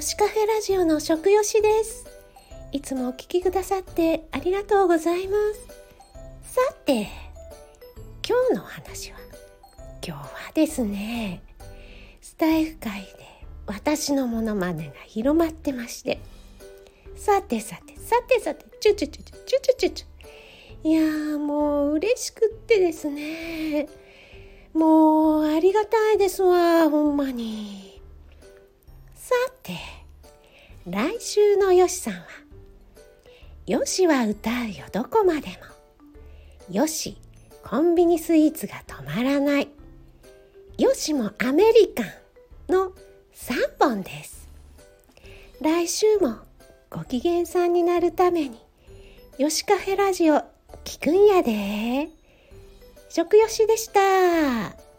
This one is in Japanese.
シカフェラジオの食よしです。いつもお聞きくださってありがとうございます。さて今日の話は今日はですねスタイフ界で私のモノマネが広まってまして。さてさてさてさてチュチュチュチュチュチュチュチュ。いやーもう嬉しくってですね。もうありがたいですわほんまに。さて来週のよしさんは「よしは歌うよどこまでも」「よしコンビニスイーツが止まらない」「よしもアメリカン」の3本です。来週もご機嫌さんになるためによしカフェラジオ聞くんやで。食よしでした。